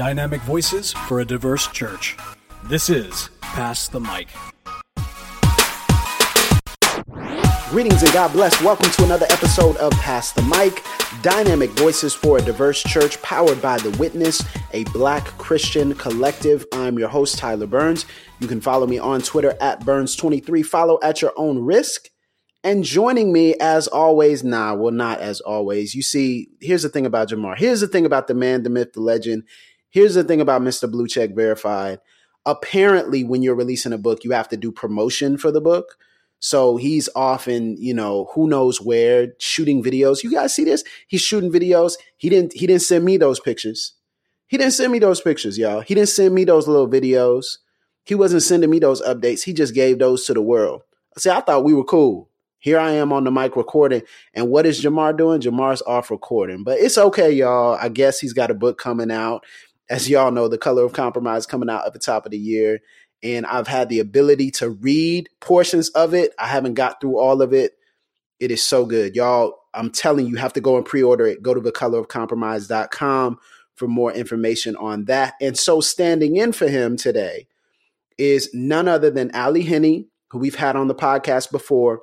dynamic voices for a diverse church. This is Pass the Mic. Greetings and God bless. Welcome to another episode of Pass the Mic, dynamic voices for a diverse church powered by The Witness, a black Christian collective. I'm your host, Tyler Burns. You can follow me on Twitter at Burns23. Follow at your own risk. And joining me, as always, nah, well, not as always. You see, here's the thing about Jemar. Here's the thing about the man, the myth, the legend. Here's the thing about Mr. Blue Check Verified. Apparently, when you're releasing a book, you have to do promotion for the book. So he's often, you know, who knows where shooting videos. You guys see this? He's shooting videos. He didn't he didn't send me those pictures. He didn't send me those pictures, y'all. He didn't send me those little videos. He wasn't sending me those updates. He just gave those to the world. See, I thought we were cool. Here I am on the mic recording. And what is Jemar doing? Jemar's off recording. But it's okay, y'all. I guess he's got a book coming out. As y'all know, The Color of Compromise coming out at the top of the year and I've had the ability to read portions of it. I haven't got through all of it. It is so good. Y'all, I'm telling you, you have to go and pre-order it. Go to thecolorofcompromise.com for more information on that. And so standing in for him today is none other than Ally Henny, who we've had on the podcast before.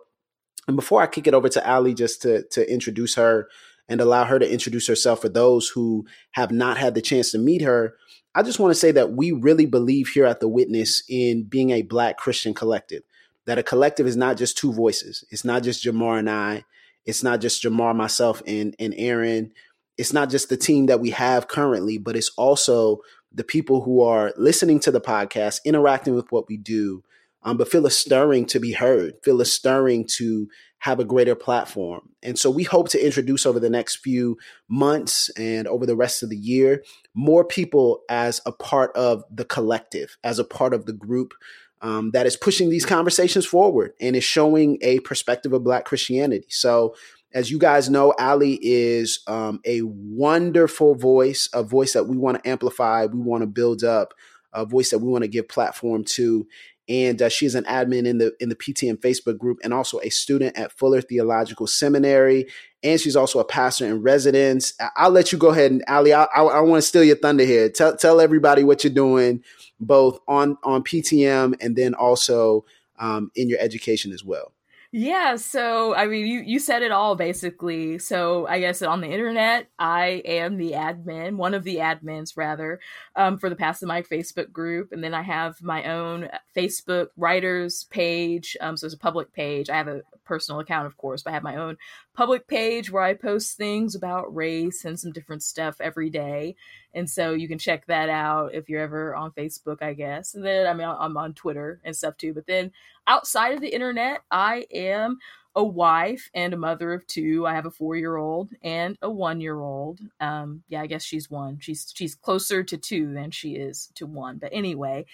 And before I kick it over to Ally just to, to introduce her and allow her to introduce herself for those who have not had the chance to meet her, I just want to say that we really believe here at The Witness in being a Black Christian collective, that a collective is not just two voices. It's not just Jemar and I. It's not just Jemar, myself, and, and Aaron. It's not just the team that we have currently, but it's also the people who are listening to the podcast, interacting with what we do, um, but feel a stirring to be heard, feel a stirring to have a greater platform. And so we hope to introduce over the next few months and over the rest of the year more people as a part of the collective, as a part of the group um, that is pushing these conversations forward and is showing a perspective of Black Christianity. So, as you guys know, Ally is um, a wonderful voice, a voice that we want to amplify, we want to build up, a voice that we want to give platform to and uh, she's an admin in the in the PTM Facebook group and also a student at Fuller Theological Seminary. And she's also a pastor in residence. I'll let you go ahead and Ally. I, I, I want to steal your thunder here. Tell tell everybody what you're doing, both on on PTM and then also um, in your education as well. Yeah, so I mean, you you said it all basically. So I guess on the internet, I am the admin, one of the admins rather, um, for the Pass the Mic Facebook group, and then I have my own Facebook writers page. Um, so it's a public page. I have a personal account, of course, but I have my own public page where I post things about race and some different stuff every day. And so you can check that out if you're ever on Facebook, I guess. And then I mean, I'm on Twitter and stuff too. But then outside of the internet, I am a wife and a mother of two. I have a four year old and a one year old. Um, yeah, I guess she's one. She's she's closer to two than she is to one. But anyway,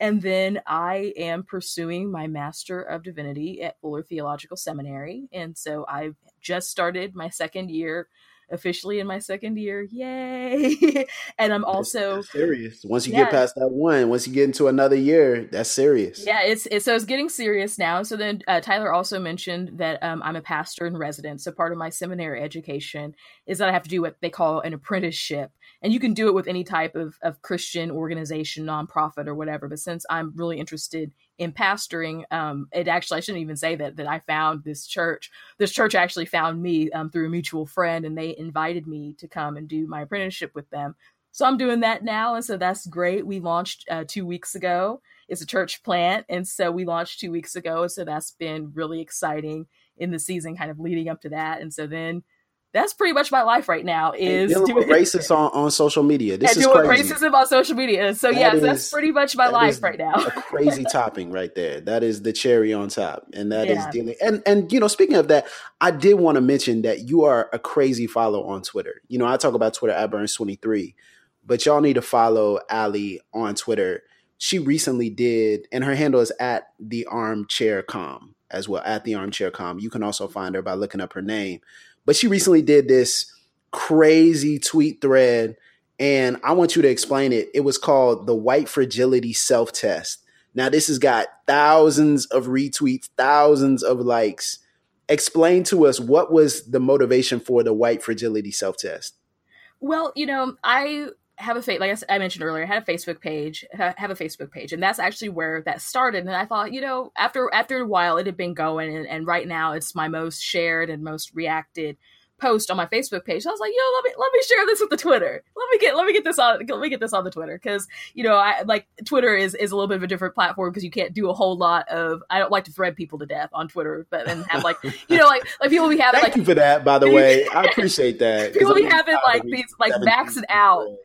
and then I am pursuing my Master of Divinity at Fuller Theological Seminary. And so I've just started my second year officially in my second year. Yay. and I'm also that's serious. Once you yeah. get past that one, once you get into another year, that's serious. Yeah, it's, it's so it's getting serious now. So then uh, Tyler also mentioned that um, I'm a pastor in residence. So part of my seminary education is that I have to do what they call an apprenticeship. And you can do it with any type of, of Christian organization, nonprofit, or whatever. But since I'm really interested in pastoring, um, it actually I shouldn't even say that that I found this church. This church actually found me um, through a mutual friend, and they invited me to come and do my apprenticeship with them. So I'm doing that now, and so that's great. We launched uh, two weeks ago. It's a church plant, and so we launched two weeks ago. So that's been really exciting in the season, kind of leading up to that. And so then that's pretty much my life right now is dealing with racism on, on social media. This is doing crazy. racism on social media. So that yes, is, that's pretty much my life right now. a crazy topping right there. That is the cherry on top. And that yeah. is dealing and and you know, speaking of that, I did want to mention that you are a crazy follow on Twitter. You know, I talk about Twitter at Burns23, but y'all need to follow Ally on Twitter. She recently did, and her handle is at the armchair com as well, at the armchair com. You can also find her by looking up her name but she recently did this crazy tweet thread, and I want you to explain it. It was called the White Fragility Self Test. Now, this has got thousands of retweets, thousands of likes. Explain to us what was the motivation for the White Fragility Self Test? Well, you know, I have a face like I mentioned earlier. I had a Facebook page, have a Facebook page, and that's actually where that started. And I thought, you know, after after a while, it had been going, and, and right now it's my most shared and most reacted post on my Facebook page. So I was like, yo, let me let me share this with the Twitter. Let me get let me get this on let me get this on the Twitter because you know I like Twitter is is a little bit of a different platform because you can't do a whole lot of. I don't like to thread people to death on Twitter, but then have like you know like like people be having Thank like you for that by the way. I appreciate that. people be having like these like maxing out people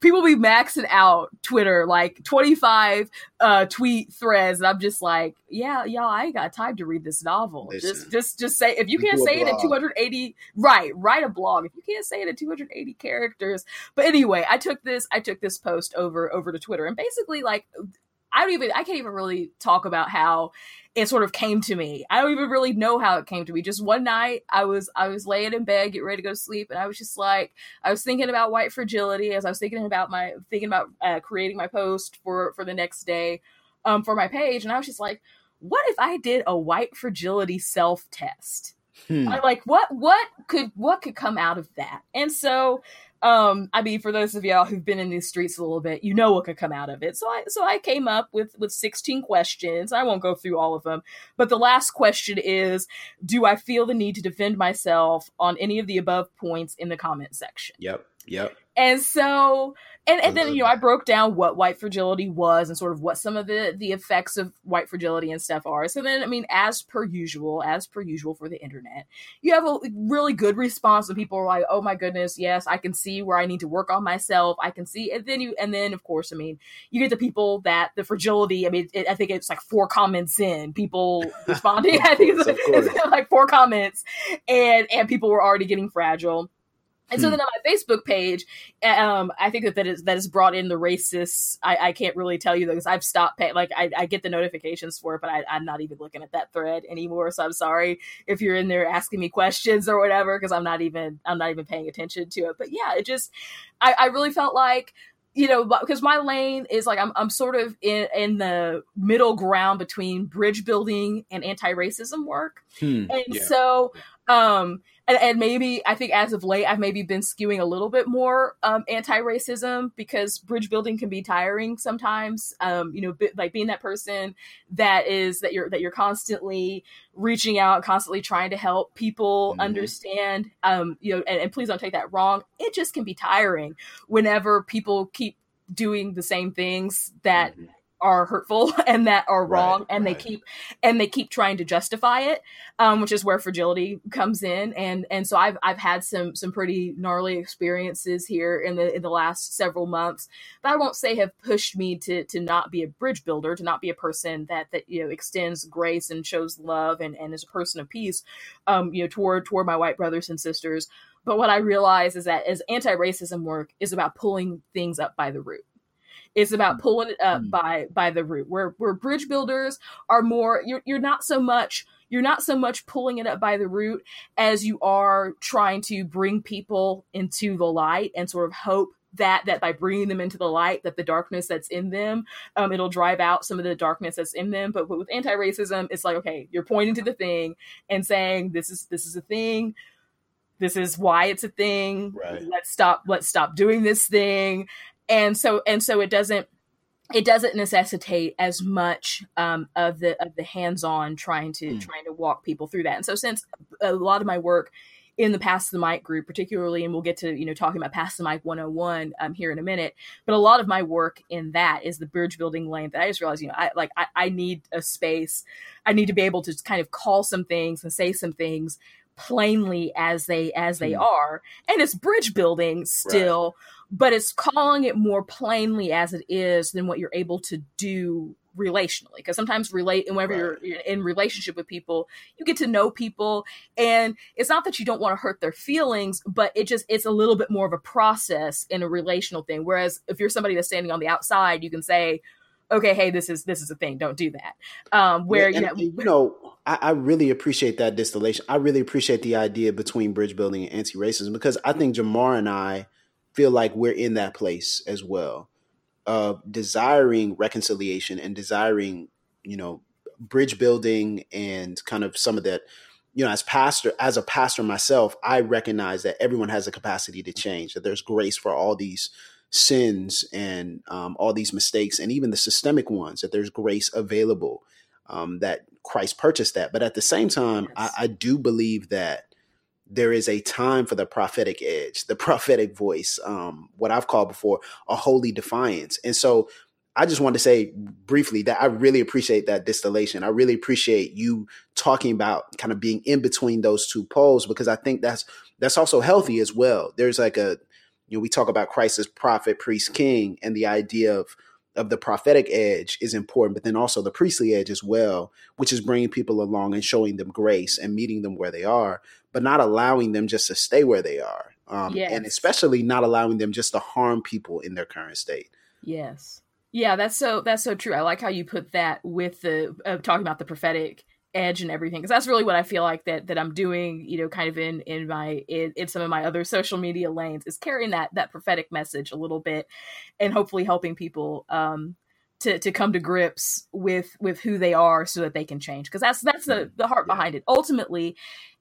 be maxing out Twitter like 25 uh, tweet threads, and I'm just like, yeah, y'all, I ain't got time to read this novel. Listen, just, just, just say if you can't say it in 280, right? Write a blog if you can't say it in 280 characters. But anyway, I took this, I took this post over over to Twitter, and basically like. I don't even I can't even really talk about how it sort of came to me. I don't even really know how it came to me. Just one night, I was I was laying in bed, getting ready to go to sleep, and I was just like, I was thinking about white fragility as I was thinking about my thinking about uh, creating my post for for the next day, um, for my page, and I was just like, what if I did a white fragility self test? Hmm. I like what what could what could come out of that, and so um i mean for those of y'all who've been in these streets a little bit you know what could come out of it. So i so i came up with with 16 questions. I won't go through all of them but the last question is do i feel the need to defend myself on any of the above points in the comment section? Yep yep. And so and, and then you know i broke down what white fragility was and sort of what some of the the effects of white fragility and stuff are. So then i mean as per usual as per usual for the internet you have a really good response when people are like oh my goodness yes i can see where i need to work on myself. I can see and then you and then of course i mean you get the people that the fragility i mean it, i think it's like four comments in people responding. I think it's, it's like four comments and and people were already getting fragile and so hmm. then on my Facebook page, um, I think that that is that has brought in the racists. I, I can't really tell you because I've stopped paying. Like I, I, get the notifications for it, but I, am not even looking at that thread anymore. So I'm sorry if you're in there asking me questions or whatever because I'm not even I'm not even paying attention to it. But yeah, it just I, I really felt like you know because my lane is like I'm I'm sort of in in the middle ground between bridge building and anti racism work, hmm, and yeah. so um and, and, maybe I think as of late I've maybe been skewing a little bit more um, anti-racism because bridge building can be tiring sometimes. Um, you know, like being that person that is that you're that you're constantly reaching out, constantly trying to help people mm-hmm. understand. Um, you know, and, and please don't take that wrong. It just can be tiring whenever people keep doing the same things that mm-hmm are hurtful and that are wrong right, and right. they keep and they keep trying to justify it um, which is where fragility comes in. And and so I've I've had some some pretty gnarly experiences here in the in the last several months. That I won't say have pushed me to to not be a bridge builder to not be a person that that you know extends grace and shows love and and is a person of peace um you know toward toward my white brothers and sisters. But what I realize is that as anti-racism work is about pulling things up by the root it's about mm. pulling it up mm. by by the root. Where where bridge builders are more you're you're not so much you're not so much pulling it up by the root as you are trying to bring people into the light and sort of hope that that by bringing them into the light that the darkness that's in them um, it'll drive out some of the darkness that's in them but with anti-racism it's like okay you're pointing to the thing and saying this is this is a thing this is why it's a thing right. let's stop let's stop doing this thing and so and so it doesn't it doesn't necessitate as much um, of the of the hands-on trying to mm. trying to walk people through that. And so since a lot of my work in the Pass the Mic group, particularly, and we'll get to you know talking about Pass the Mic 101 um, here in a minute. But a lot of my work in that is the bridge building lane. That I just realized, you know, I like I, I need a space. I need to be able to kind of call some things and say some things plainly as they as they mm. are, and it's bridge building still. Right but it's calling it more plainly as it is than what you're able to do relationally. Because sometimes relate and whenever right. you're in relationship with people you get to know people and it's not that you don't want to hurt their feelings but it just it's a little bit more of a process in a relational thing. Whereas if you're somebody that's standing on the outside you can say okay hey this is this is a thing don't do that. Um where yeah, you know you know I, I, really appreciate that distillation. I really appreciate the idea between bridge building and anti-racism because i think jemar and i feel like we're in that place as well of desiring reconciliation and desiring, you know, bridge building and kind of some of that you know as pastor as a pastor myself i recognize that everyone has a capacity to change that there's grace for all these sins and um, all these mistakes and even the systemic ones that there's grace available um, that christ purchased that but at the same time yes. I, I do believe that there is a time for the prophetic edge, the prophetic voice, um, what I've called before a holy defiance. And so I just wanted to say briefly that I really appreciate that distillation. I really appreciate you talking about kind of being in between those two poles because I think that's that's also healthy as well. There's like a you know we talk about Christ as prophet, priest, king, and the idea of of the prophetic edge is important, but then also the priestly edge as well, which is bringing people along and showing them grace and meeting them where they are, but not allowing them just to stay where they are, um, yes. and especially not allowing them just to harm people in their current state. Yes. Yeah, that's so that's so true. I like how you put that with the uh, talking about the prophetic edge and everything because that's really what I feel like that that I'm doing, you know, kind of in in my in, in some of my other social media lanes is carrying that that prophetic message a little bit and hopefully helping people um to, to come to grips with with who they are so that they can change because that's that's the the heart behind it ultimately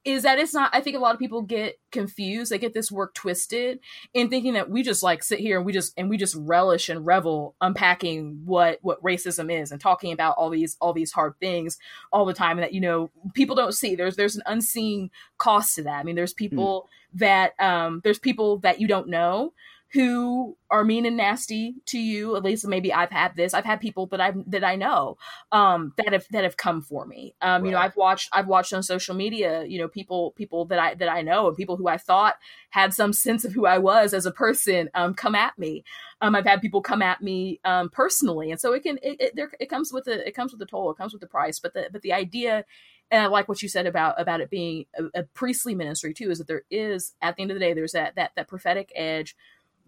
is that it's not i think a lot of people get confused they get this work twisted in thinking that we just like sit here and we just and we just relish and revel unpacking what what racism is and talking about all these all these hard things all the time and that you know people don't see there's there's an unseen cost to that i mean there's hmm. people mm. that um there's people that you don't know who are mean and nasty to you. At least maybe I've had this. I've had people that I that I know um, that have that have come for me. Um, right. You know, I've watched I've watched on social media. You know, people people that I that I know and people who I thought had some sense of who I was as a person um, come at me. Um, I've had people come at me um, personally, and so it can it it, there, it comes with a it comes with a toll. It comes with the price. But the but the idea and I like what you said about about it being a, a, priestly ministry too, is that there is at the end of the day there's that that that prophetic edge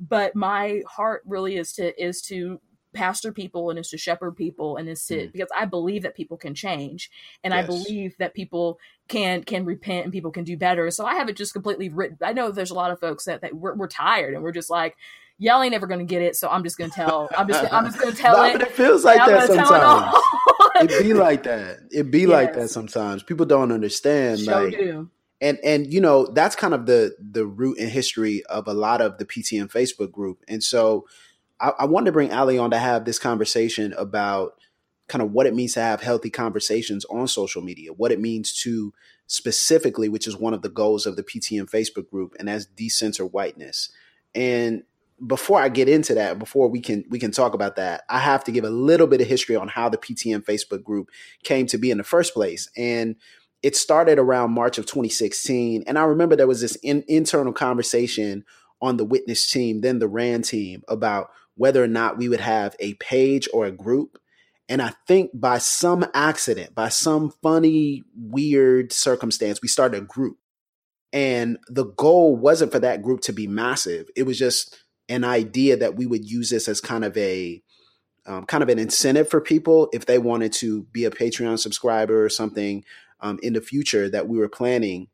but my heart really is to is to pastor people and is to shepherd people and is to mm. because I believe that people can change and yes. I believe that people can can repent and people can do better. So I have it just completely written. I know there's a lot of folks that, that we're, we're tired and we're just like y'all ain't ever gonna get it. So I'm just gonna tell. I'm just I'm just gonna tell no, it. But it feels like that sometimes. It, be like that. It be yes. like that sometimes. People don't understand. Show like do and and you know that's kind of the the root and history of a lot of the PTM Facebook group. And so I, I wanted to bring Ali on to have this conversation about kind of what it means to have healthy conversations on social media, what it means to specifically, which is one of the goals of the PTM Facebook group, and that's decenter whiteness. And before I get into that, before we can we can talk about that, I have to give a little bit of history on how the PTM Facebook group came to be in the first place. And it started around March of 2016. And I remember there was this in, internal conversation on the witness team, then the RAAN team, about whether or not we would have a page or a group. And I think by some accident, by some funny, weird circumstance, we started a group. And the goal wasn't for that group to be massive. It was just an idea that we would use this as kind of a um, kind of an incentive for people if they wanted to be a Patreon subscriber or something um, in the future that we were planning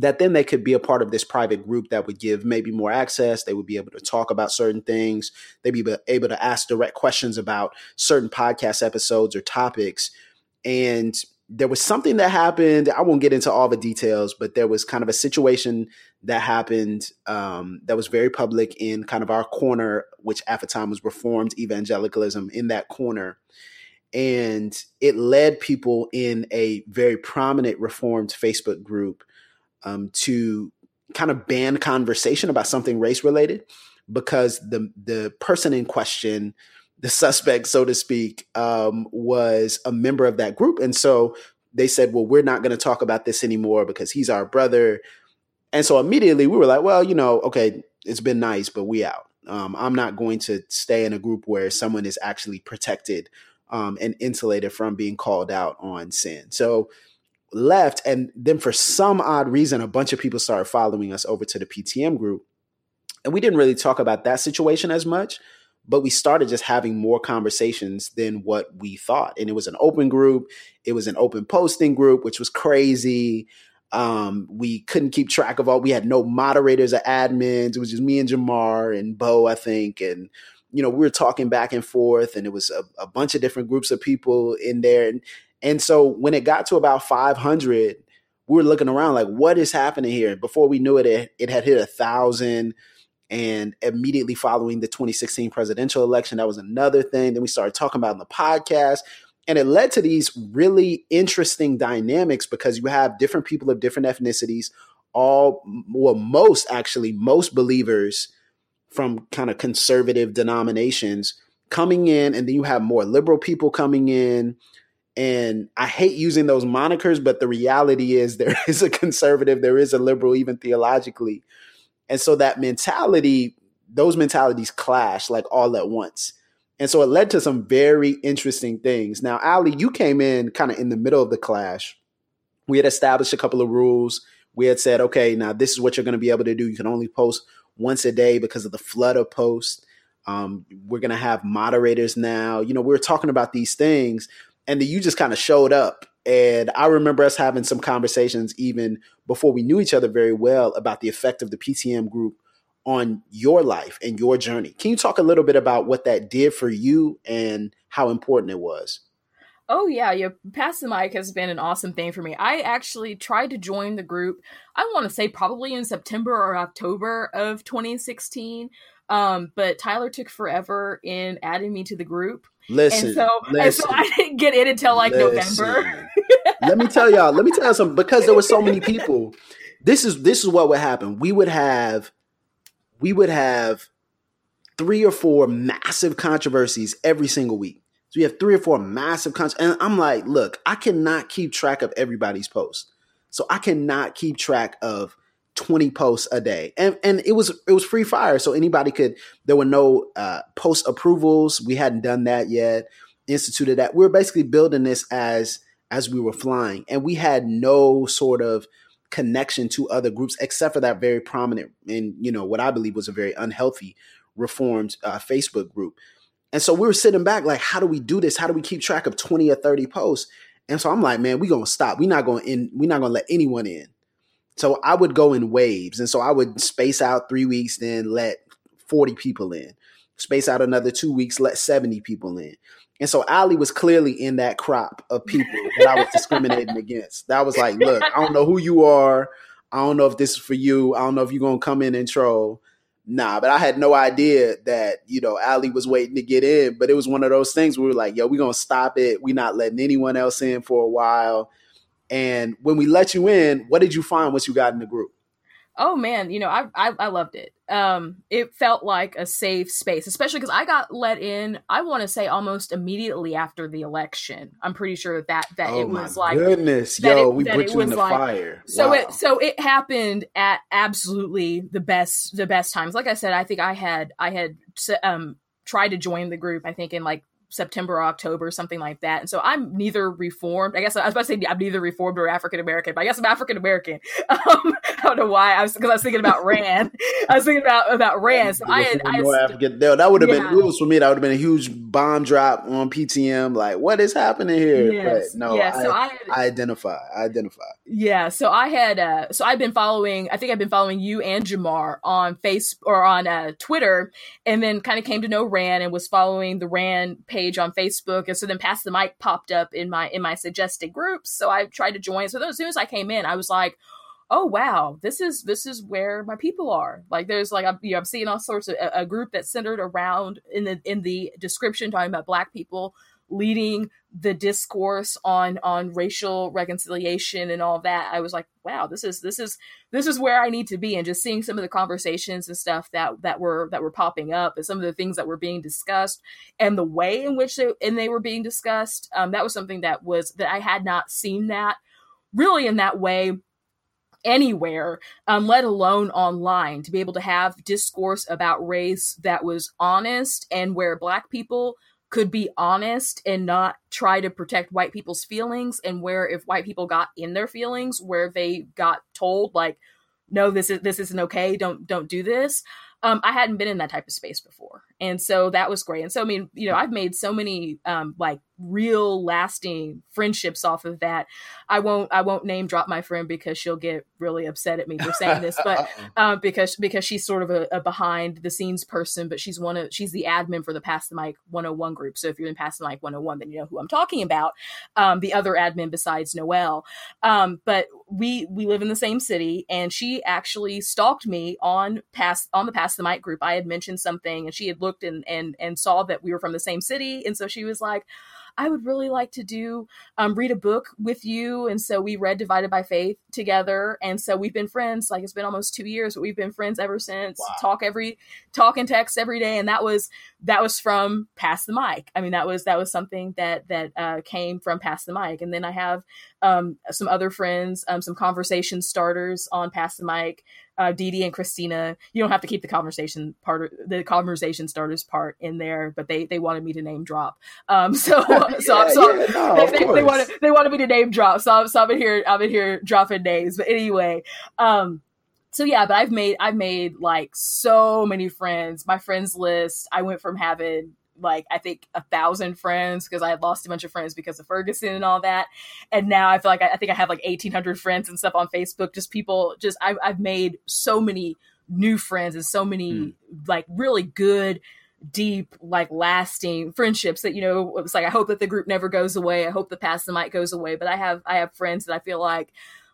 that then they could be a part of this private group that would give maybe more access. They would be able to talk about certain things. They'd be able to ask direct questions about certain podcast episodes or topics. And there was something that happened. I won't get into all the details, but there was kind of a situation that happened um, that was very public in kind of our corner, which at the time was Reformed evangelicalism in that corner and it led people in a very prominent reformed facebook group um, to kind of ban conversation about something race related because the the person in question the suspect so to speak um, was a member of that group. And so they said well we're not going to talk about this anymore because he's our brother. And so immediately we were like well you know okay it's been nice but we out. Um, i'm not going to stay in a group where someone is actually protected um, and insulated from being called out on sin. So left, and then for some odd reason, a bunch of people started following us over to the PTM group. And we didn't really talk about that situation as much, but we started just having more conversations than what we thought. And it was an open group, it was an open posting group, which was crazy. Um, we couldn't keep track of all. We had no moderators or admins. It was just me and Jemar and Bo, I think, and you know, we were talking back and forth, and it was a, a bunch of different groups of people in there. And, and so when it got to about 500, we were looking around like, what is happening here? Before we knew it, it, it had hit a thousand. And immediately following the 2016 presidential election, that was another thing. Then we started talking about in the podcast. And it led to these really interesting dynamics because you have different people of different ethnicities, all, well, most actually, most believers from kind of conservative denominations coming in, and then you have more liberal people coming in. And I hate using those monikers, but the reality is there is a conservative, there is a liberal, even theologically. And so that mentality, those mentalities clash like all at once. And so it led to some very interesting things. Now, Ally, you came in kind of in the middle of the clash. We had established a couple of rules. We had said, okay, now this is what you're going to be able to do. You can only post once a day because of the flood of posts. Um, we're going to have moderators now. You know, we were talking about these things, and then you just kind of showed up. And I remember us having some conversations even before we knew each other very well about the effect of the PTM group on your life and your journey. Can you talk a little bit about what that did for you and how important it was? Oh yeah, yeah. Pass the mic has been an awesome thing for me. I actually tried to join the group. I want to say probably in September or October of 2016. Um, but Tyler took forever in adding me to the group. Listen, and so, listen, and so I didn't get in until like listen. November. let me tell y'all. Let me tell you something. Because there were so many people. This is this is what would happen. We would have we would have three or four massive controversies every single week. So we have three or four massive controversies. And I'm like, look, I cannot keep track of everybody's posts. So I cannot keep track of 20 posts a day. And and it was it was free fire. So anybody could there were no uh, post approvals. We hadn't done that yet. Instituted that. We were basically building this as as we were flying. And we had no sort of connection to other groups except for that very prominent and you know what I believe was a very unhealthy reformed uh, Facebook group. And so we were sitting back like how do we do this? How do we keep track of 20 or 30 posts? And so I'm like, man, we're gonna stop. We're not gonna in we're not gonna let anyone in. So I would go in waves. And so I would space out three weeks, then let 40 people in. Space out another two weeks, let 70 people in. And so Ally was clearly in that crop of people that I was discriminating against. That was like, look, I don't know who you are. I don't know if this is for you. I don't know if you're gonna come in and troll. Nah, but I had no idea that, you know, Ally was waiting to get in. But it was one of those things where we were like, yo, we're gonna stop it. We're not letting anyone else in for a while. And when we let you in, what did you find once you got in the group? Oh man, you know, I, I, I loved it. Um, it felt like a safe space, especially because I got let in. I want to say almost immediately after the election. I'm pretty sure that that oh it was like goodness, yo, it, we put you in the like, fire. So wow. it so it happened at absolutely the best the best times. Like I said, I think I had I had um tried to join the group. I think in like September or October, something like that. And so I'm neither reformed. I guess I was about to say I'm neither reformed or African American, but I guess I'm African American. Um, I don't know why. I was because I was thinking about RAAN. I was thinking about about RAAN. So I had I African. That would have yeah. been was for me. That would have been a huge bomb drop on PTM. Like, what is happening here? Yes. But no, yeah, I, so I, had, I identify. I identify. Yeah. So I had. Uh, so I've been following. I think I've been following you and Jemar on Facebook or on uh, Twitter, and then kind of came to know RAAN and was following the RAAN page page on Facebook, and so then Pass the Mic popped up in my in my suggested groups. So I tried to join. So then as soon as I came in, I was like, oh wow, this is this is where my people are. Like there's like I'm, you know, I'm seeing all sorts of a, a group that's centered around in the in the description talking about Black people leading the discourse on on racial reconciliation and all that i was like wow this is this is this is where i need to be. And just seeing some of the conversations and stuff that that were that were popping up and some of the things that were being discussed and the way in which they and they were being discussed um, that was something that was that i had not seen that really in that way anywhere, um, let alone online, to be able to have discourse about race that was honest and where Black people could be honest and not try to protect white people's feelings and where if white people got in their feelings where they got told like no this is this isn't okay. Don't don't do this. Um, I hadn't been in that type of space before, and so that was great. And so, I mean, you know, I've made so many um, like real lasting friendships off of that. I won't I won't name drop my friend because she'll get really upset at me for saying this, but uh, because because she's sort of a, a, behind the scenes person, but she's one of she's the admin for the Pass the Mic 101 group. So if you're in Pass the Mic 101, then you know who I'm talking about. Um, the other admin besides Noel, um, but we we live in the same city, and she actually stalked me on pass on the Pass Pass the Mic group, I had mentioned something and she had looked and and and saw that we were from the same city. And so she was like, I would really like to do um, read a book with you. And so we read Divided by Faith together. And so we've been friends. Like it's been almost two years, but we've been friends ever since. Wow. Talk every talk and text every day. And that was that was from Pass the Mic. I mean, that was that was something that that uh, came from Pass the Mic. And then I have um, some other friends, um, some conversation starters on Pass the Mic uh, Dee Dee and Christina. You don't have to keep the conversation part, the conversation starters part in there, but they they wanted me to name drop. Um, so yeah, so, so yeah, no, they, they, they, wanted they wanted me to name drop. So so I've been here I've been here dropping names. But anyway, um, so yeah, but I've made I've made like so many friends. My friends list. I went from having like I think a thousand friends because I had lost a bunch of friends because of Ferguson and all that. And now I feel like I, I think I have like eighteen hundred friends and stuff on Facebook. Just people, just I've, I've made so many new friends and so many mm. like really good deep like lasting friendships that you know it's like i hope that the group never goes away i hope the Pass the Mic goes away but i have i have friends that i feel like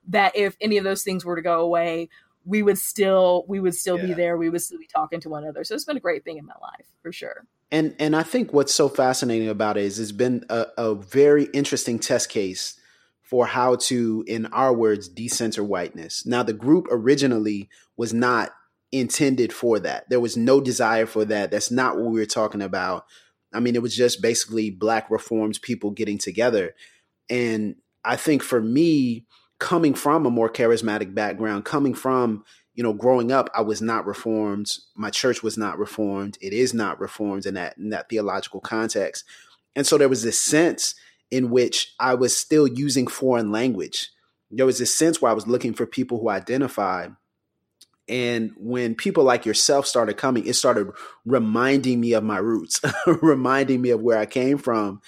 that if any of those things were to go away we would still we would still yeah. be there we would still be talking to one another so it's been a great thing in my life for sure and and I think what's so fascinating about it is it's been a, a very interesting test case for how to, in our words, decenter whiteness. Now, the group originally was not intended for that. There was no desire for that. That's not what we were talking about. I mean, it was just basically black reforms people getting together. And I think for me, coming from a more charismatic background, coming from you know, growing up, I was not reformed. My church was not reformed. It is not reformed in that in that theological context. And so there was this sense in which I was still using foreign language. There was this sense where I was looking for people who identified. And when people like yourself started coming, it started reminding me of my roots, reminding me of where I came from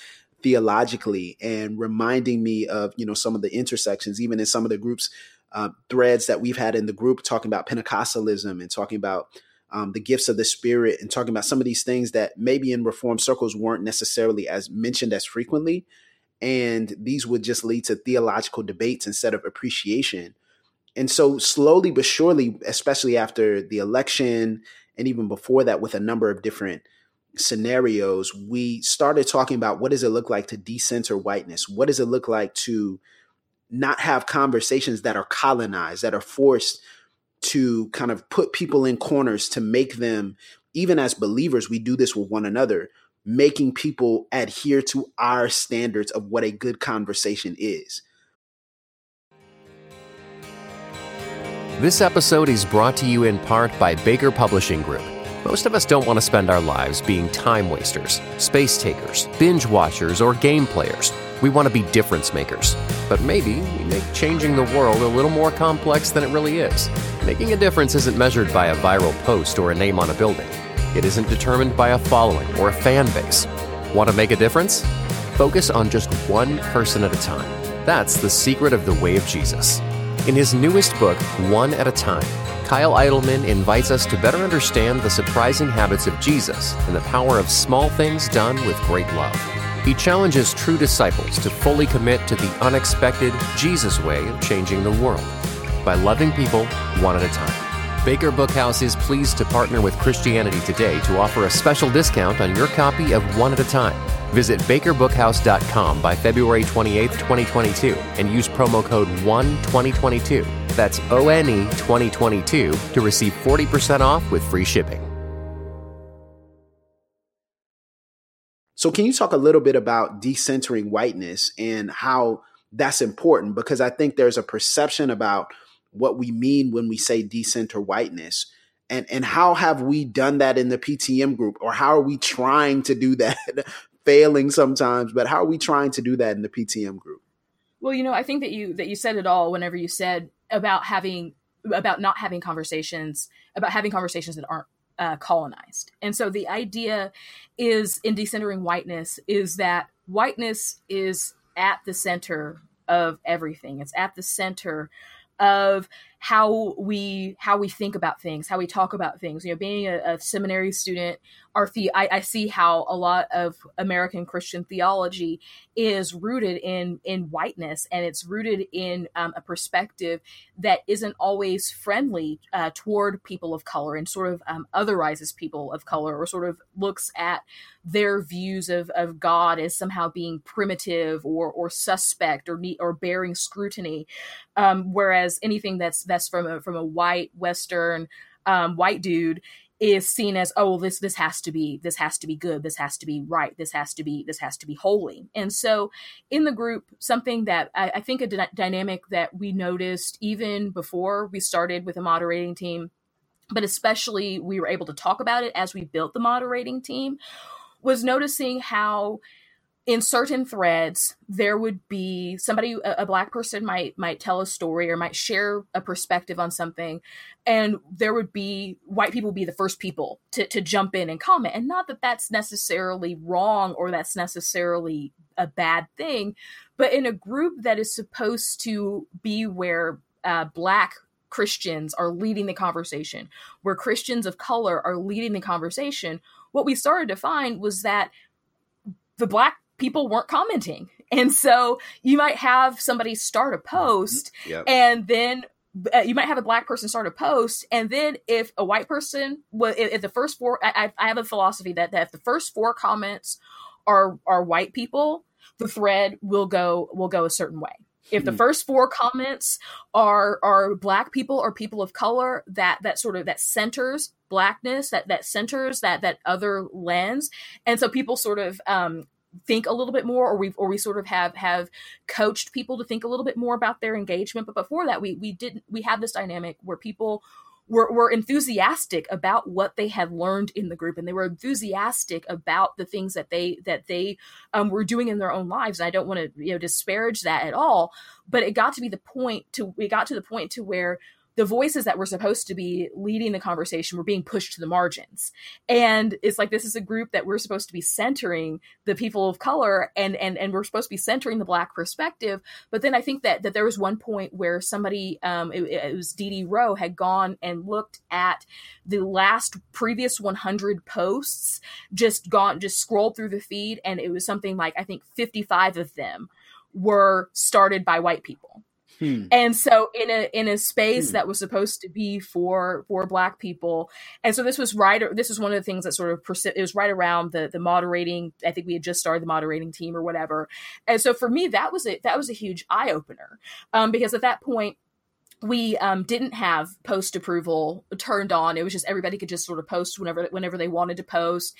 theologically and reminding me of, you know, some of the intersections, even in some of the groups uh, threads that we've had in the group talking about Pentecostalism and talking about um, the gifts of the Spirit and talking about some of these things that maybe in Reform circles weren't necessarily as mentioned as frequently. And these would just lead to theological debates instead of appreciation. And so, slowly but surely, especially after the election and even before that, with a number of different scenarios, we started talking about what does it look like to decenter whiteness? What does it look like to not have conversations that are colonized, that are forced to kind of put people in corners to make them, even as believers, we do this with one another, making people adhere to our standards of what a good conversation is. This episode is brought to you in part by Baker Publishing Group. Most of us don't want to spend our lives being time wasters, space takers, binge watchers, or game players. We want to be difference makers. But maybe we make changing the world a little more complex than it really is. Making a difference isn't measured by a viral post or a name on a building. It isn't determined by a following or a fan base. Want to make a difference? Focus on just one person at a time. That's the secret of the way of Jesus. In his newest book, One at a Time, Kyle Idleman invites us to better understand the surprising habits of Jesus and the power of small things done with great love. He challenges true disciples to fully commit to the unexpected Jesus way of changing the world by loving people one at a time. Baker Bookhouse is pleased to partner with Christianity Today to offer a special discount on your copy of One at a Time. Visit bakerbookhouse.com by February 28, 2022, and use promo code ONE2022. That's O N E 2022 to receive 40% off with free shipping. So, can you talk a little bit about decentering whiteness and how that's important? Because I think there's a perception about what we mean when we say decenter whiteness. And, and how have we done that in the PTM group? Or how are we trying to do that? Failing sometimes, but how are we trying to do that in the PTM group? Well, you know, I think that you that you said it all whenever you said about having about not having conversations about having conversations that aren't uh, colonized. And so the idea is in decentering whiteness is that whiteness is at the center of everything. It's at the center of how we how we think about things, how we talk about things. You know, being a, a seminary student, our the I, I, see how a lot of American Christian theology is rooted in in whiteness, and it's rooted in um, a perspective that isn't always friendly uh, toward people of color, and sort of um, otherizes people of color, or sort of looks at their views of, of God as somehow being primitive or or suspect or or bearing scrutiny, um, whereas anything that's that's from a from a white Western um, white dude is seen as oh well, this this has to be this has to be good. This has to be right. This has to be this has to be holy. And so in the group something that i, I think a d- dynamic that we noticed even before we started with a moderating team but especially we were able to talk about it as we built the moderating team was noticing how in certain threads there would be somebody a, a, black person might might tell a story or might share a perspective on something and there would be white people be the first people to, to jump in and comment. And not that that's necessarily wrong or that's necessarily a bad thing but in a group that is supposed to be where uh, black christians are leading the conversation where christians of color are leading the conversation what we started to find was that the black people weren't commenting. And so you might have somebody start a post yep. and then uh, you might have a black person start a post and then if a white person well if, if the first four I, I, have a philosophy that, that if the first four comments are are white people the thread will go will go a certain way if the hmm. first four comments are are black people or people of color that that sort of that centers blackness that that centers that that other lens and so people sort of um think a little bit more or we've or we sort of have have coached people to think a little bit more about their engagement. But before that we we didn't we have this dynamic where people were, were enthusiastic about what they had learned in the group and they were enthusiastic about the things that they that they um, were doing in their own lives. And i don't want to you know disparage that at all but it got to be the point to we got to the point to where the voices that were supposed to be leading the conversation were being pushed to the margins. And it's like this is a group that we're supposed to be centering the people of color and and and we're supposed to be centering the black perspective. But then i think that that there was one point where somebody um it, it was Dee Rowe had gone and looked at the last previous 100 posts just gone just scrolled through the feed and it was something like i think 55 of them were started by white people Hmm. And so in a in a space hmm. that was supposed to be for for black people. And so this was right this was one of the things that sort of persi- it was right around the the moderating I think we had just started the moderating team or whatever. And so for me that was a that was a huge eye opener. Um, because at that point we um, didn't have post approval turned on. It was just everybody could just sort of post whenever whenever they wanted to post.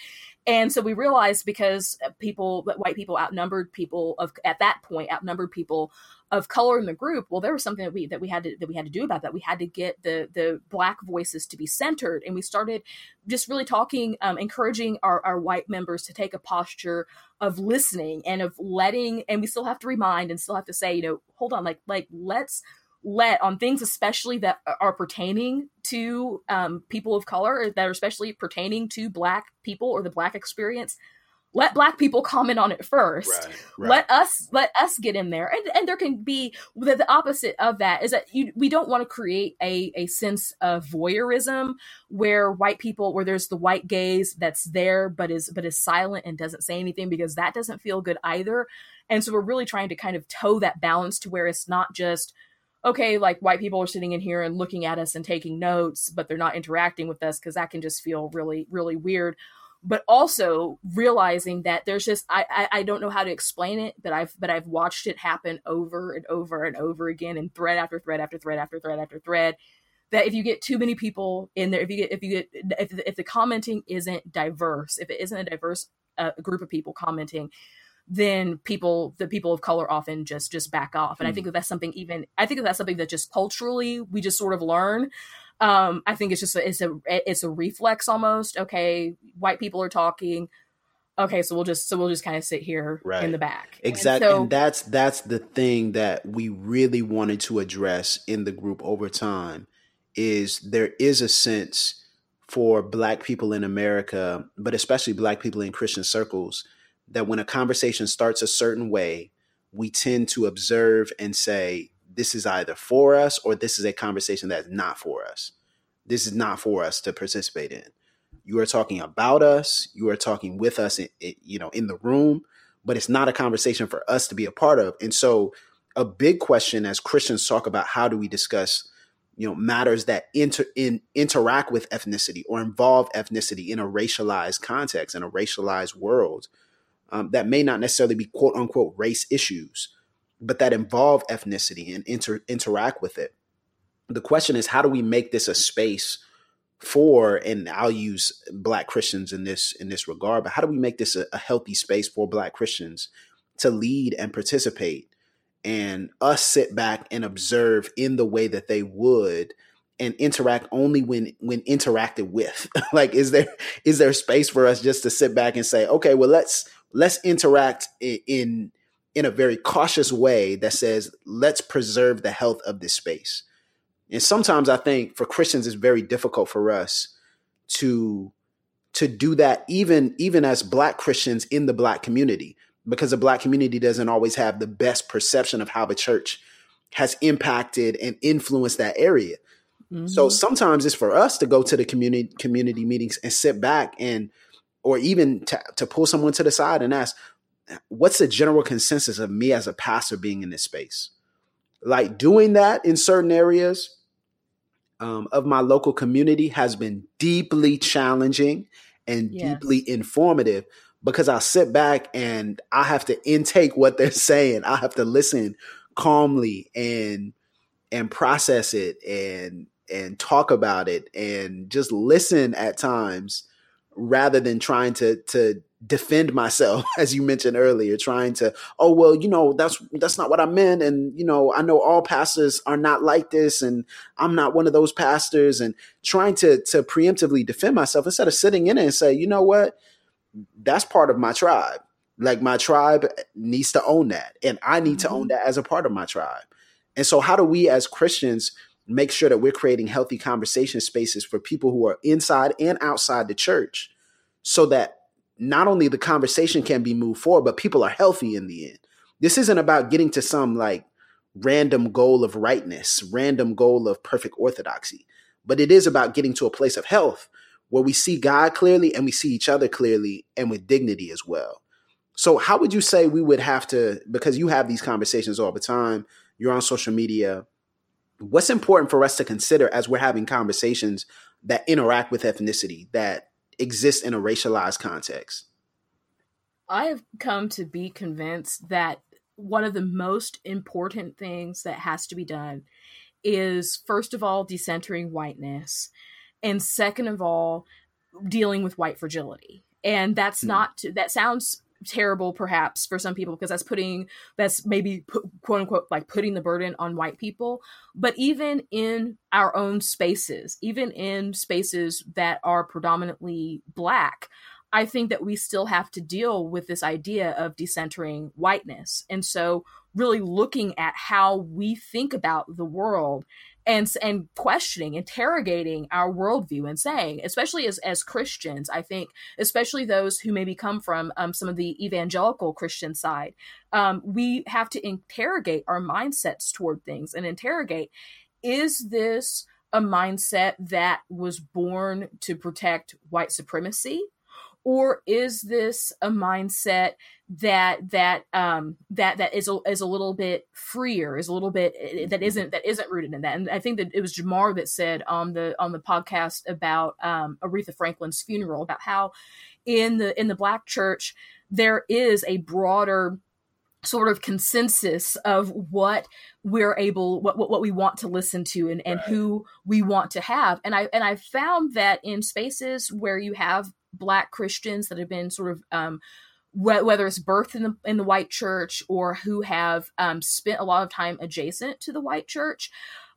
And so we realized because people, white people outnumbered people of at that point outnumbered people of color in the group well there was something that we that we had to that we had to do about that. We had to get the the black voices to be centered. And we started just really talking um, encouraging our, our white members to take a posture of listening and of letting and we still have to remind and still have to say you know hold on like like let's let on things especially that are pertaining to um, people of color that are especially pertaining to black people or the black experience let black people comment on it first. Right, right. let us let us get in there. And and there can be the, the opposite of that is that you, we don't want to create a a sense of voyeurism where white people where there's the white gaze that's there but is but is silent and doesn't say anything because that doesn't feel good either. And so we're really trying to kind of toe that balance to where it's not just okay, like white people are sitting in here and looking at us and taking notes, but they're not interacting with us because that can just feel really, really weird but also realizing that there's just I, I, I don't know how to explain it, but I've but I've watched it happen over and over and over again in thread after thread after thread after thread after thread. That if you get too many people in there, if you get if you get if, if the commenting isn't diverse, if it isn't a diverse uh, group of people commenting, then people the people of color often just just back off and mm. i hmm. think that that's something even i think that that's something that just culturally we just sort of learn um, I think it's just a, it's a it's a reflex almost. Okay, white people are talking. Okay, so we'll just so we'll just kind of sit here right. in the back. Exactly, and, so, and that's that's the thing that we really wanted to address in the group over time. Is there is a sense for Black people in America, but especially Black people in Christian circles, that when a conversation starts a certain way, we tend to observe and say, this is either for us or this is a conversation that's not for us. This is not for us to participate in. You are talking about us. You are talking with us, in, you know, in the room, but it's not a conversation for us to be a part of. And so, a big question as Christians talk about how do we discuss, you know, matters that inter in interact with ethnicity or involve ethnicity in a racialized context in a racialized world um, that may not necessarily be quote unquote race issues, but that involve ethnicity and inter- interact with it. The question is, how do we make this a space for? And I'll use Black Christians in this in this regard, but how do we make this a, a healthy space for Black Christians to lead and participate, and us sit back and observe in the way that they would? and interact only when when interacted with like is there is there space for us just to sit back and say okay well let's let's interact in in a very cautious way that says let's preserve the health of this space and sometimes i think for christians it's very difficult for us to to do that even even as black christians in the black community because the black community doesn't always have the best perception of how the church has impacted and influenced that area mm-hmm. so sometimes it's for us to go to the community community meetings and sit back and or even to, to pull someone to the side and ask, what's the general consensus of me as a pastor being in this space? Like doing that in certain areas um, of my local community has been deeply challenging and yes. deeply informative because I sit back and I have to intake what they're saying. I have to listen calmly and and process it and and talk about it and just listen at times rather than trying to to defend myself as you mentioned earlier trying to oh well you know that's that's not what i meant and you know i know all pastors are not like this and i'm not one of those pastors and trying to to preemptively defend myself instead of sitting in it and say you know what that's part of my tribe like my tribe needs to own that and i need mm-hmm. to own mm-hmm. that as a part of my tribe and so how do we as christians make sure that we're creating healthy conversation spaces for people who are inside and outside the church so that not only the conversation can be moved forward, but people are healthy in the end. This isn't about getting to some like random goal of rightness, random goal of perfect orthodoxy, but it is about getting to a place of health where we see God clearly and we see each other clearly and with dignity as well. So, how would you say we would have to, because you have these conversations all the time, you're on social media, what's important for us to consider as we're having conversations that interact with ethnicity that exist in a racialized context i have come to be convinced that one of the most important things that has to be done is first of all decentering whiteness and second of all dealing with white fragility and that's mm. not that sounds terrible perhaps for some people because that's putting that's maybe quote unquote like putting the burden on white people. But even in our own spaces even in spaces that are predominantly black i think that we still have to deal with this idea of decentering whiteness. And so really looking at how we think about the world and and questioning interrogating our worldview and saying especially as as christians i think especially those who maybe come from um, some of the evangelical christian side um, we have to interrogate our mindsets toward things and interrogate is this a mindset that was born to protect white supremacy or is this a mindset that that um that that is a, is a little bit freer is a little bit eh, eh, that isn't that isn't rooted in that and i think that it was jemar that said on the on the podcast about um aretha franklin's funeral about how in the in the black church there is a broader sort of consensus of what we're able what, what, what we want to listen to and, and right. who we want to have and i and i found that in spaces where you have black christians that have been sort of um, whether it's birthed in the in the white church or who have um, spent a lot of time adjacent to the white church,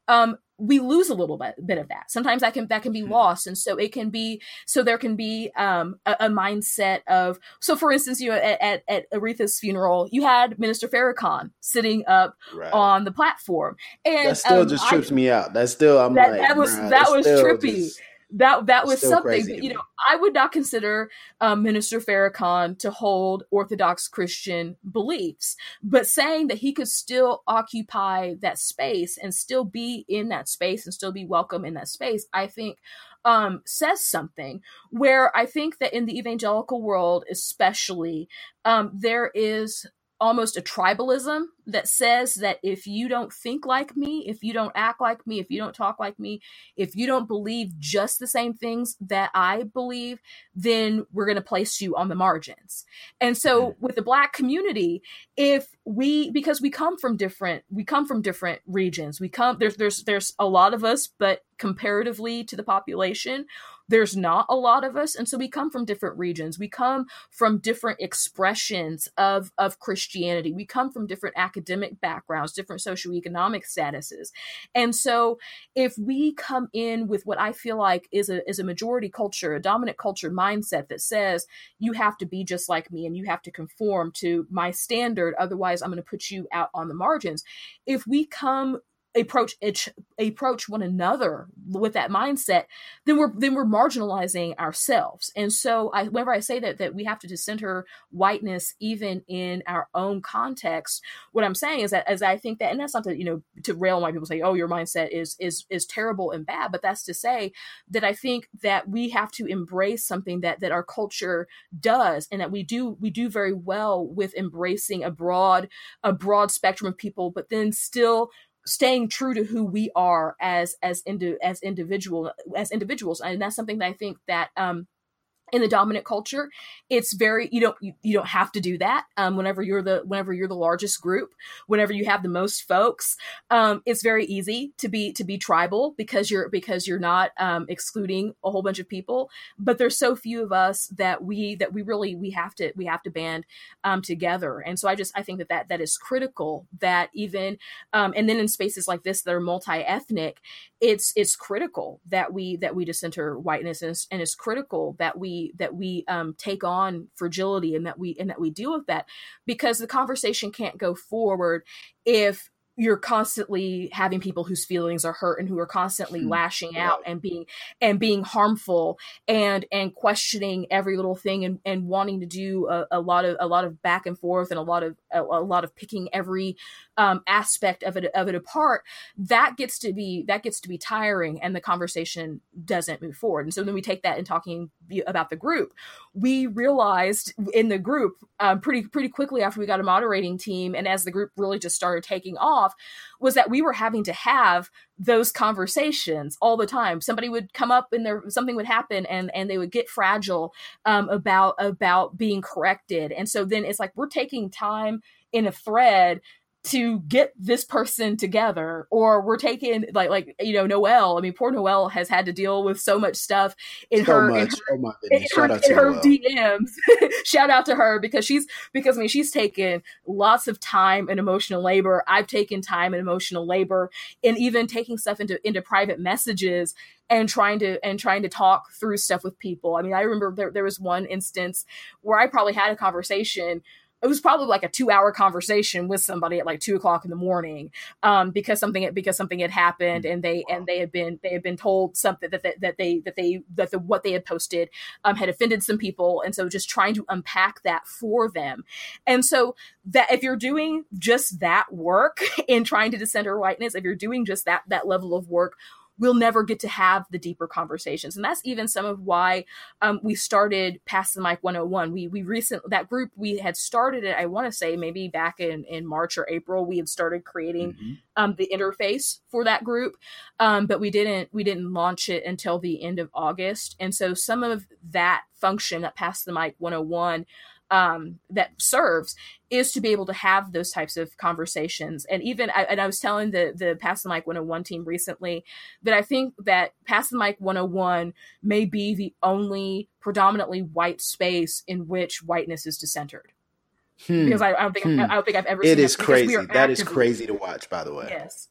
um, we lose a little bit, bit of that. Sometimes that can that can be hmm. lost, and so it can be so there can be um, a, a, mindset of so. For instance, you know, at, at, at Aretha's funeral, you had Minister Farrakhan sitting up right. on the platform, and that still um, just trips I, me out. That still I'm that, like, that was that was trippy. Just that that was Still something you know i would not consider um, minister farrakhan to hold orthodox christian beliefs but saying that he could still occupy that space and still be in that space and still be welcome in that space i think um, says something where i think that in the evangelical world especially um, there is almost a tribalism that says that if you don't think like me, if you don't act like me, if you don't talk like me, if you don't believe just the same things that I believe, then we're going to place you on the margins. And so mm-hmm. with the black community, if we because we come from different we come from different regions. We come there's there's there's a lot of us, but comparatively to the population, there's not a lot of us and so we come from different regions. We come from different expressions of of christianity. We come from different academic backgrounds different socioeconomic statuses. And so if we come in with what i feel like is a is a majority culture a dominant culture mindset that says you have to be just like me and you have to conform to my standard otherwise i'm going to put you out on the margins if we come approach each, approach one another with that mindset, then we're then we're marginalizing ourselves. And so, I, whenever I say that that we have to decenter whiteness even in our own context, what I'm saying is that as I think that, and that's not to you know to rail white people say, oh, your mindset is is is terrible and bad, but that's to say that I think that we have to embrace something that that our culture does, and that we do we do very well with embracing a broad a broad spectrum of people, but then still staying true to who we are as as indi- as individual as individuals. And that's something that i think that um in the dominant culture it's very you don't you, you don't have to do that. Um, whenever you're the whenever you're the largest group whenever you have the most folks um, it's very easy to be to be tribal because you're because you're not um, excluding a whole bunch of people. But there's so few of us that we that we really we have to we have to band um, together. And so i just i think that that that is critical that even um, and then in spaces like this that are multi-ethnic it's it's critical that we that we decenter whiteness and it's, and it's critical that we that we um, take on fragility and that we and that we deal with that because the conversation can't go forward if you're constantly having people whose feelings are hurt and who are constantly mm, lashing out and being and being harmful and and questioning every little thing and, and wanting to do a, a lot of a lot of back and forth and a lot of a, a lot of picking every um, aspect of it of it apart that gets to be that gets to be tiring and the conversation doesn't move forward. And so then we take that and talking about the group. We realized in the group um, pretty pretty quickly after we got a moderating team and as the group really just started taking off was that we were having to have those conversations all the time. Somebody would come up and there something would happen and and they would get fragile um, about about being corrected. And so then it's like we're taking time in a thread to get this person together or we're taking like like you know noel i mean poor noel has had to deal with so much stuff in so her, in her, oh in her, in her dms shout out to her because she's because i mean she's taken lots of time and emotional labor. I've taken time and emotional labor and even taking stuff into into private messages and trying to and trying to talk through stuff with people. I mean i remember there, there was one instance where i probably had a conversation it was probably like a two hour conversation with somebody at like two o'clock in the morning um, because something because something had happened and they and they had been they had been told something that they, that they that they that the, what they had posted um, had offended some people. And so just trying to unpack that for them. And so that if you're doing just that work in trying to decenter whiteness if you're doing just that that level of work we'll never get to have the deeper conversations. And that's even some of why um, we started Pass the Mic 101. We we recent that group we had started it. I want to say maybe back in in March or April we had started creating mm-hmm. um, the interface for that group, um, but we didn't we didn't launch it until the end of August. And so some of that function that Pass the Mic 101 um, that serves is to be able to have those types of conversations. And even, I, and I was telling the the Pass the Mic 101 team recently that I think that Pass the Mic 101 may be the only predominantly white space in which whiteness is decentered. Hmm. Because I, I, don't think hmm. I, I, don't think I've ever. It is crazy. That actively, is crazy to watch. By the way. Yes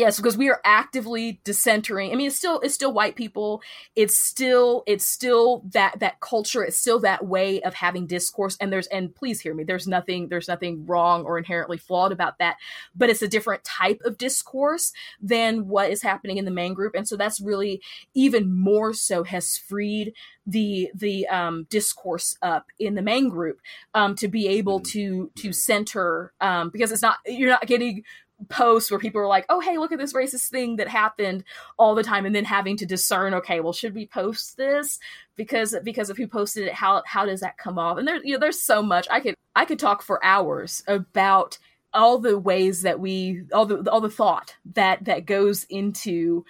Yes, because we are actively decentering. I mean, it's still it's still white people. It's still it's still that that culture. It's still that way of having discourse. And there's and please hear me. There's nothing there's nothing wrong or inherently flawed about that. But it's a different type of discourse than what is happening in the main group. And so that's really even more so has freed the the um, discourse up in the main group um, to be able mm-hmm. to to center um, because it's not you're not getting posts where people are like, "Oh, hey, look at this racist thing that happened all the time," and then having to discern, okay, well, should we post this because because of who posted it? How how does that come off? And there, you know, there's so much I could I could talk for hours about all the ways that we all the all the thought that that goes into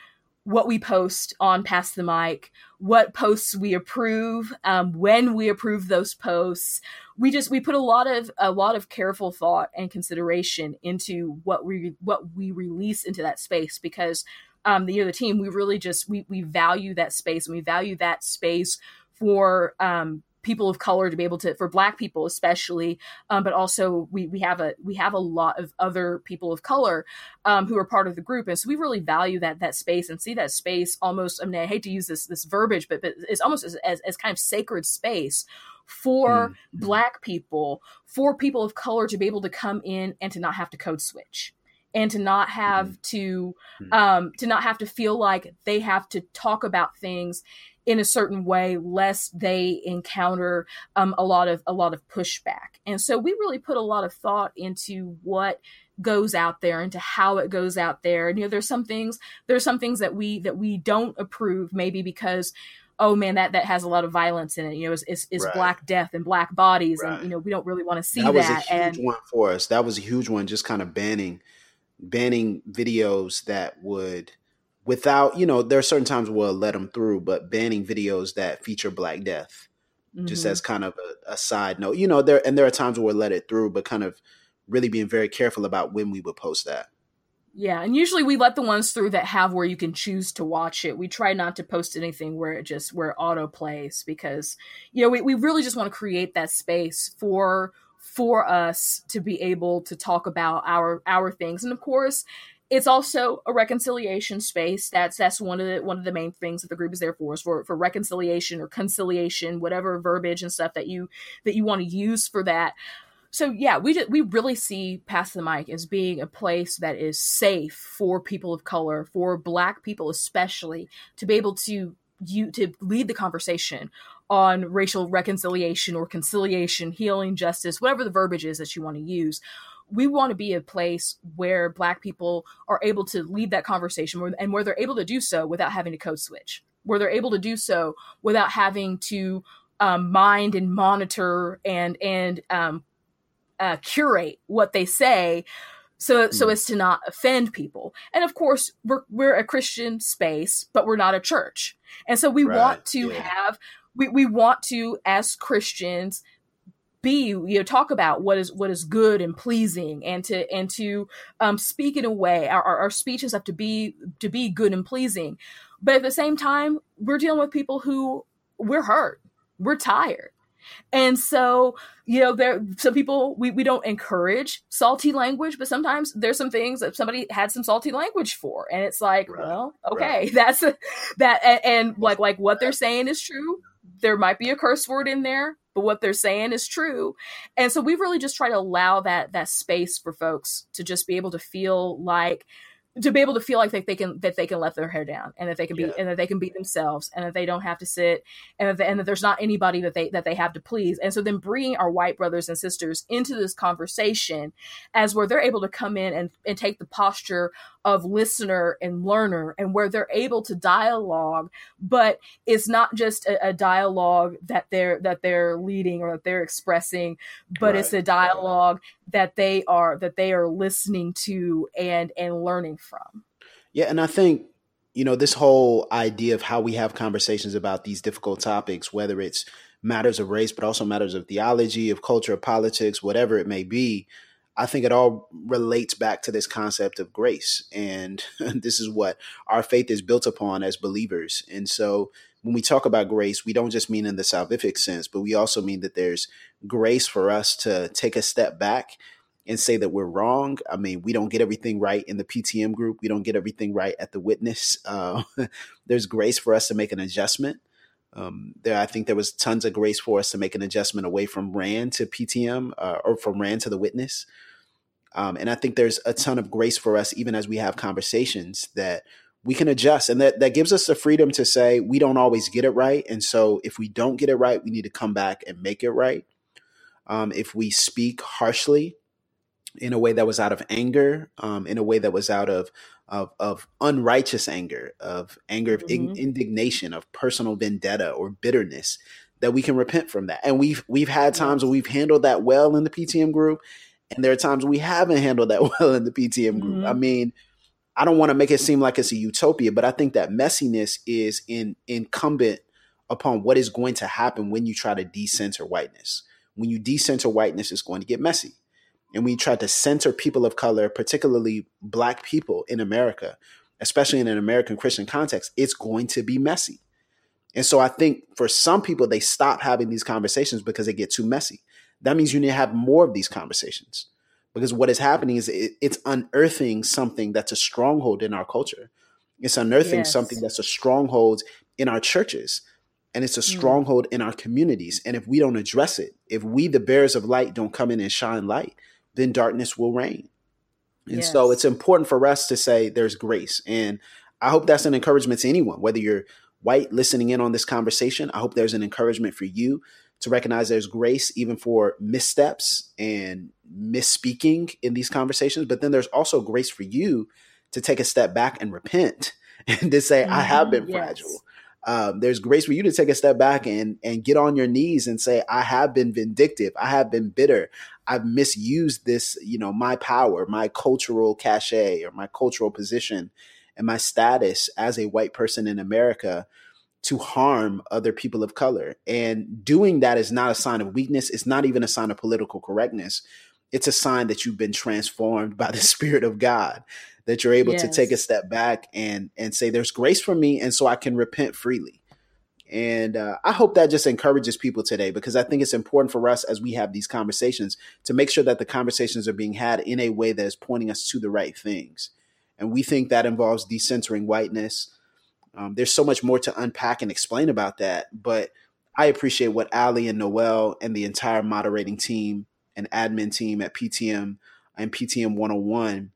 what we post on Pass the Mic, what posts we approve, um, when we approve those posts. We just we put a lot of a lot of careful thought and consideration into what we what we release into that space because um, the you know the team we really just we we value that space and we value that space for um, people of color to be able to for black people especially um, but also we we have a we have a lot of other people of color um, who are part of the group and so we really value that that space and see that space almost i mean i hate to use this this verbiage but, but it's almost as, as, as kind of sacred space for mm. black people for people of color to be able to come in and to not have to code switch and to not have mm. to mm. um, to not have to feel like they have to talk about things in a certain way lest they encounter um, a lot of a lot of pushback and so we really put a lot of thought into what goes out there into how it goes out there and you know there's some things there's some things that we that we don't approve maybe because oh man that that has a lot of violence in it you know it's, is, is right. black death and black bodies right. and you know we don't really want to see that, that was a huge and, one for us that was a huge one just kind of banning banning videos that would without you know there are certain times we'll let them through but banning videos that feature black death mm-hmm. just as kind of a, a, side note you know there and there are times where we'll let it through but kind of really being very careful about when we would post that. Yeah and usually we let the ones through that have where you can choose to watch it. We try not to post anything where it just where it auto plays because you know we, we really just want to create that space for for us to be able to talk about our our things. And of course it's also a reconciliation space. That's that's one of the one of the main things that the group is there for is for for reconciliation or conciliation, whatever verbiage and stuff that you that you want to use for that. So yeah, we just, we really see Pass the Mic as being a place that is safe for people of color, for Black people especially, to be able to you to lead the conversation on racial reconciliation or conciliation, healing, justice, whatever the verbiage is that you want to use we want to be a place where black people are able to lead that conversation and where they're able to do so without having to code switch where they're able to do so without having to um, mind and monitor and and um, uh, curate what they say so mm. so as to not offend people and of course we're we're a christian space but we're not a church and so we right. want to yeah. have we, we want to as christians be you know talk about what is what is good and pleasing and to and to um, speak in a way our, our, our speeches have to be to be good and pleasing. But at the same time we're dealing with people who we're hurt. We're tired. And so you know there some people we, we don't encourage salty language but sometimes there's some things that somebody had some salty language for. And it's like right. well okay right. that's a, that and, and like like what they're saying is true. There might be a curse word in there but what they're saying is true. And so we've really just try to allow that that space for folks to just be able to feel like to be able to feel like that they can that they can let their hair down and that they can be yeah. and that they can be themselves and that they don't have to sit and that, they, and that there's not anybody that they that they have to please and so then bringing our white brothers and sisters into this conversation as where they're able to come in and, and take the posture of listener and learner and where they're able to dialogue but it's not just a, a dialogue that they're that they're leading or that they're expressing but right. it's a dialogue that they are that they are listening to and and learning from yeah and i think you know this whole idea of how we have conversations about these difficult topics whether it's matters of race but also matters of theology of culture of politics whatever it may be I think it all relates back to this concept of grace. And this is what our faith is built upon as believers. And so when we talk about grace, we don't just mean in the salvific sense, but we also mean that there's grace for us to take a step back and say that we're wrong. I mean, we don't get everything right in the PTM group. We don't get everything right at the witness. Uh, there's grace for us to make an adjustment. Um, there, I think there was tons of grace for us to make an adjustment away from RAAN to PTM uh, or from RAAN to the witness. Um, and I think there's a ton of grace for us, even as we have conversations, that we can adjust. And that, that gives us the freedom to say we don't always get it right. And so if we don't get it right, we need to come back and make it right. Um, if we speak harshly in a way that was out of anger, um, in a way that was out of of, of unrighteous anger, of anger of mm-hmm. in, indignation, of personal vendetta or bitterness, that we can repent from that. And we've we've had times where we've handled that well in the PTM group, and there are times we haven't handled that well in the PTM group. Mm-hmm. I mean, I don't want to make it seem like it's a utopia, but I think that messiness is in incumbent upon what is going to happen when you try to decenter whiteness. When you decenter whiteness, it's going to get messy. And we try to center people of color, particularly black people in America, especially in an American Christian context, it's going to be messy. And so I think for some people, they stop having these conversations because they get too messy that means you need to have more of these conversations because what is happening is it, it's unearthing something that's a stronghold in our culture. It's unearthing yes. something that's a stronghold in our churches and it's a hmm. stronghold mm. in our communities. And if we don't address it, if we, the bearers of light, don't come in and shine light, then darkness will reign. And yes. so it's important for us to say there's grace. And I hope that's an encouragement to anyone, whether you're white listening in on this conversation. I hope there's an encouragement for you to recognize there's grace even for missteps and misspeaking in these conversations. But then there's also grace for you to take a step back and repent and to say, mm-hmm. I have been yes. fragile. Um, there's grace for you to take a step back and and get on your knees and say, I have been vindictive. I have been bitter. I've misused this, you know, my power, my cultural cachet or my cultural position and my status as a white person in America to harm other people of color. And doing that is not a sign of weakness. It's not even a sign of political correctness. It's a sign that you've been transformed by the Spirit of God, that you're able yes. to take a step back and and say, "There's grace for me," and so I can repent freely. And uh, I hope that just encourages people today because I think it's important for us as we have these conversations to make sure that the conversations are being had in a way that is pointing us to the right things. And we think that involves decentering whiteness, um, there's so much more to unpack and explain about that, but I appreciate what Ally and Noel and the entire moderating team and admin team at PTM and PTM 101.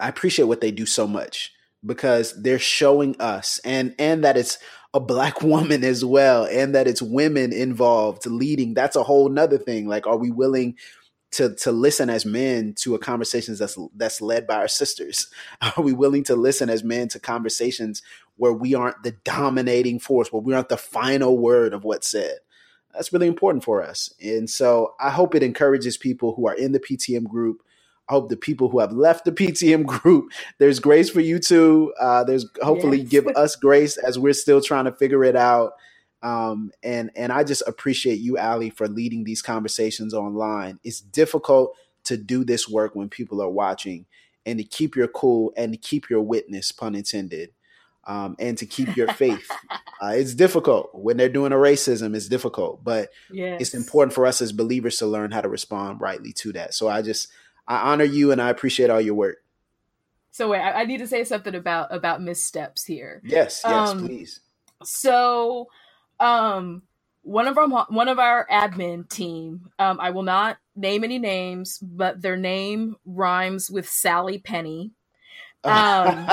I appreciate what they do so much because they're showing us and and that it's a black woman as well and that it's women involved leading that's a whole nother thing like are we willing to to listen as men to a conversations that's that's led by our sisters? Are we willing to listen as men to conversations where we aren't the dominating force, where we aren't the final word of what's said? That's really important for us. And so I hope it encourages people who are in the PTM group. I hope the people who have left the PTM group, there's grace for you too. Uh, there's hopefully yes. give us grace as we're still trying to figure it out. Um, and and I just appreciate you, Ally, for leading these conversations online. It's difficult to do this work when people are watching, and to keep your cool and to keep your witness, pun intended, um, and to keep your faith. uh, it's difficult when they're doing a racism. It's difficult, but yes. it's important for us as believers to learn how to respond rightly to that. So I just I honor you and I appreciate all your work. So wait, I, I need to say something about about missteps here. Yes, yes, um, please. So um, one of our one of our admin team, um, I will not name any names, but their name rhymes with Sally Penny. Um,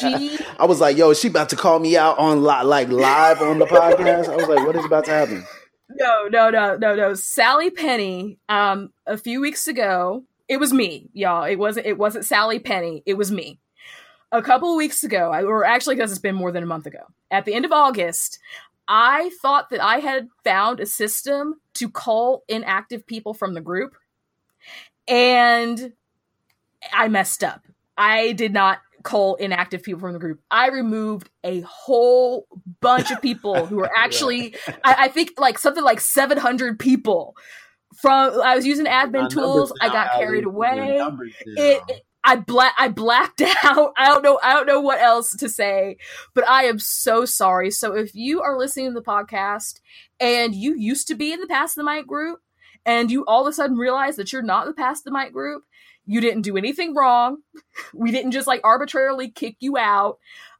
she, I was like, "Yo, she about to call me out on li- like live on the podcast." I was like, "What is about to happen?" No, no, no, no, no. Sally Penny. Um, a few weeks ago, it was me, y'all. It wasn't. It wasn't Sally Penny. It was me. A couple of weeks ago, or actually, because it's been more than a month ago, at the end of August, I thought that I had found a system to call inactive people from the group, and I messed up. I did not call inactive people from the group. I removed a whole bunch of people who were actually, I, I, think, like something like 700 people. From I was using admin tools, I got carried away. It, it, I black I blacked out. I don't know I don't know what else to say, but I am so sorry. So if you are listening to the podcast and you used to be in the Pass the Mic group and you all of a sudden realize that you're not the Pass the Mic group, you didn't do anything wrong. We didn't just like arbitrarily kick you out.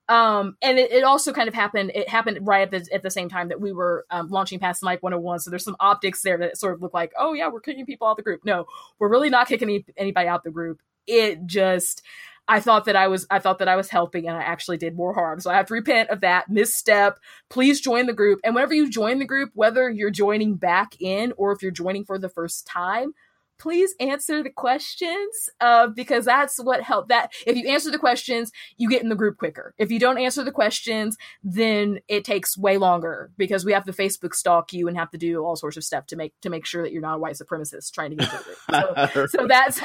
Um, and it, it, also kind of happened. It happened right at the, at the same time that we were um, launching Pass the Mic 101. So there's some optics there that sort of look like, oh yeah, we're kicking people out the group. No, we're really not kicking any, anybody out the group. It just, I thought that I was, I thought that I was helping, and I actually did more harm. So I have to repent of that misstep. Please join the group, and whenever you join the group, whether you're joining back in or if you're joining for the first time, please answer the questions uh, because that's what helped that if you answer the questions you get in the group quicker. If you don't answer the questions then it takes way longer because we have to facebook stalk you and have to do all sorts of stuff to make to make sure that you're not a white supremacist trying to get to it. So, so that's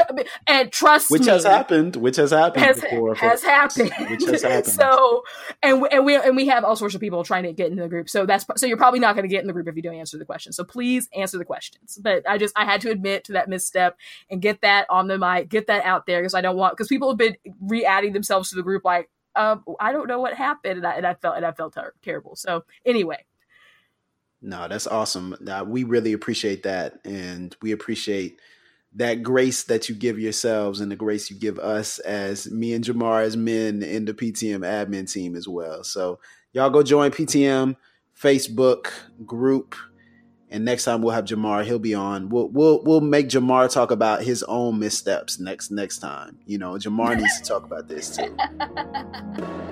and trust which me, has happened which has happened has, before, has happened. which has happened. So and we, and we and we have all sorts of people trying to get into the group. So that's so you're probably not going to get in the group if you don't answer the questions so please answer the questions. But i just i had to admit to that mis- misstep and get that on the mic, get that out there because I don't want because people have been re-adding themselves to the group like um, I don't know what happened and I, and I felt and I felt ter- terrible. So anyway, no, that's awesome. Uh, we really appreciate that, and we appreciate that grace that you give yourselves and the grace you give us as me and Jemar as men in the PTM admin team as well. So y'all go join PTM Facebook group and next time we'll have Jemar. He'll be on. We'll we'll we'll make Jemar talk about his own missteps next next time. You know, Jemar needs to talk about this too.